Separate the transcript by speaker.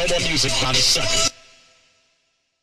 Speaker 1: no more music by the second.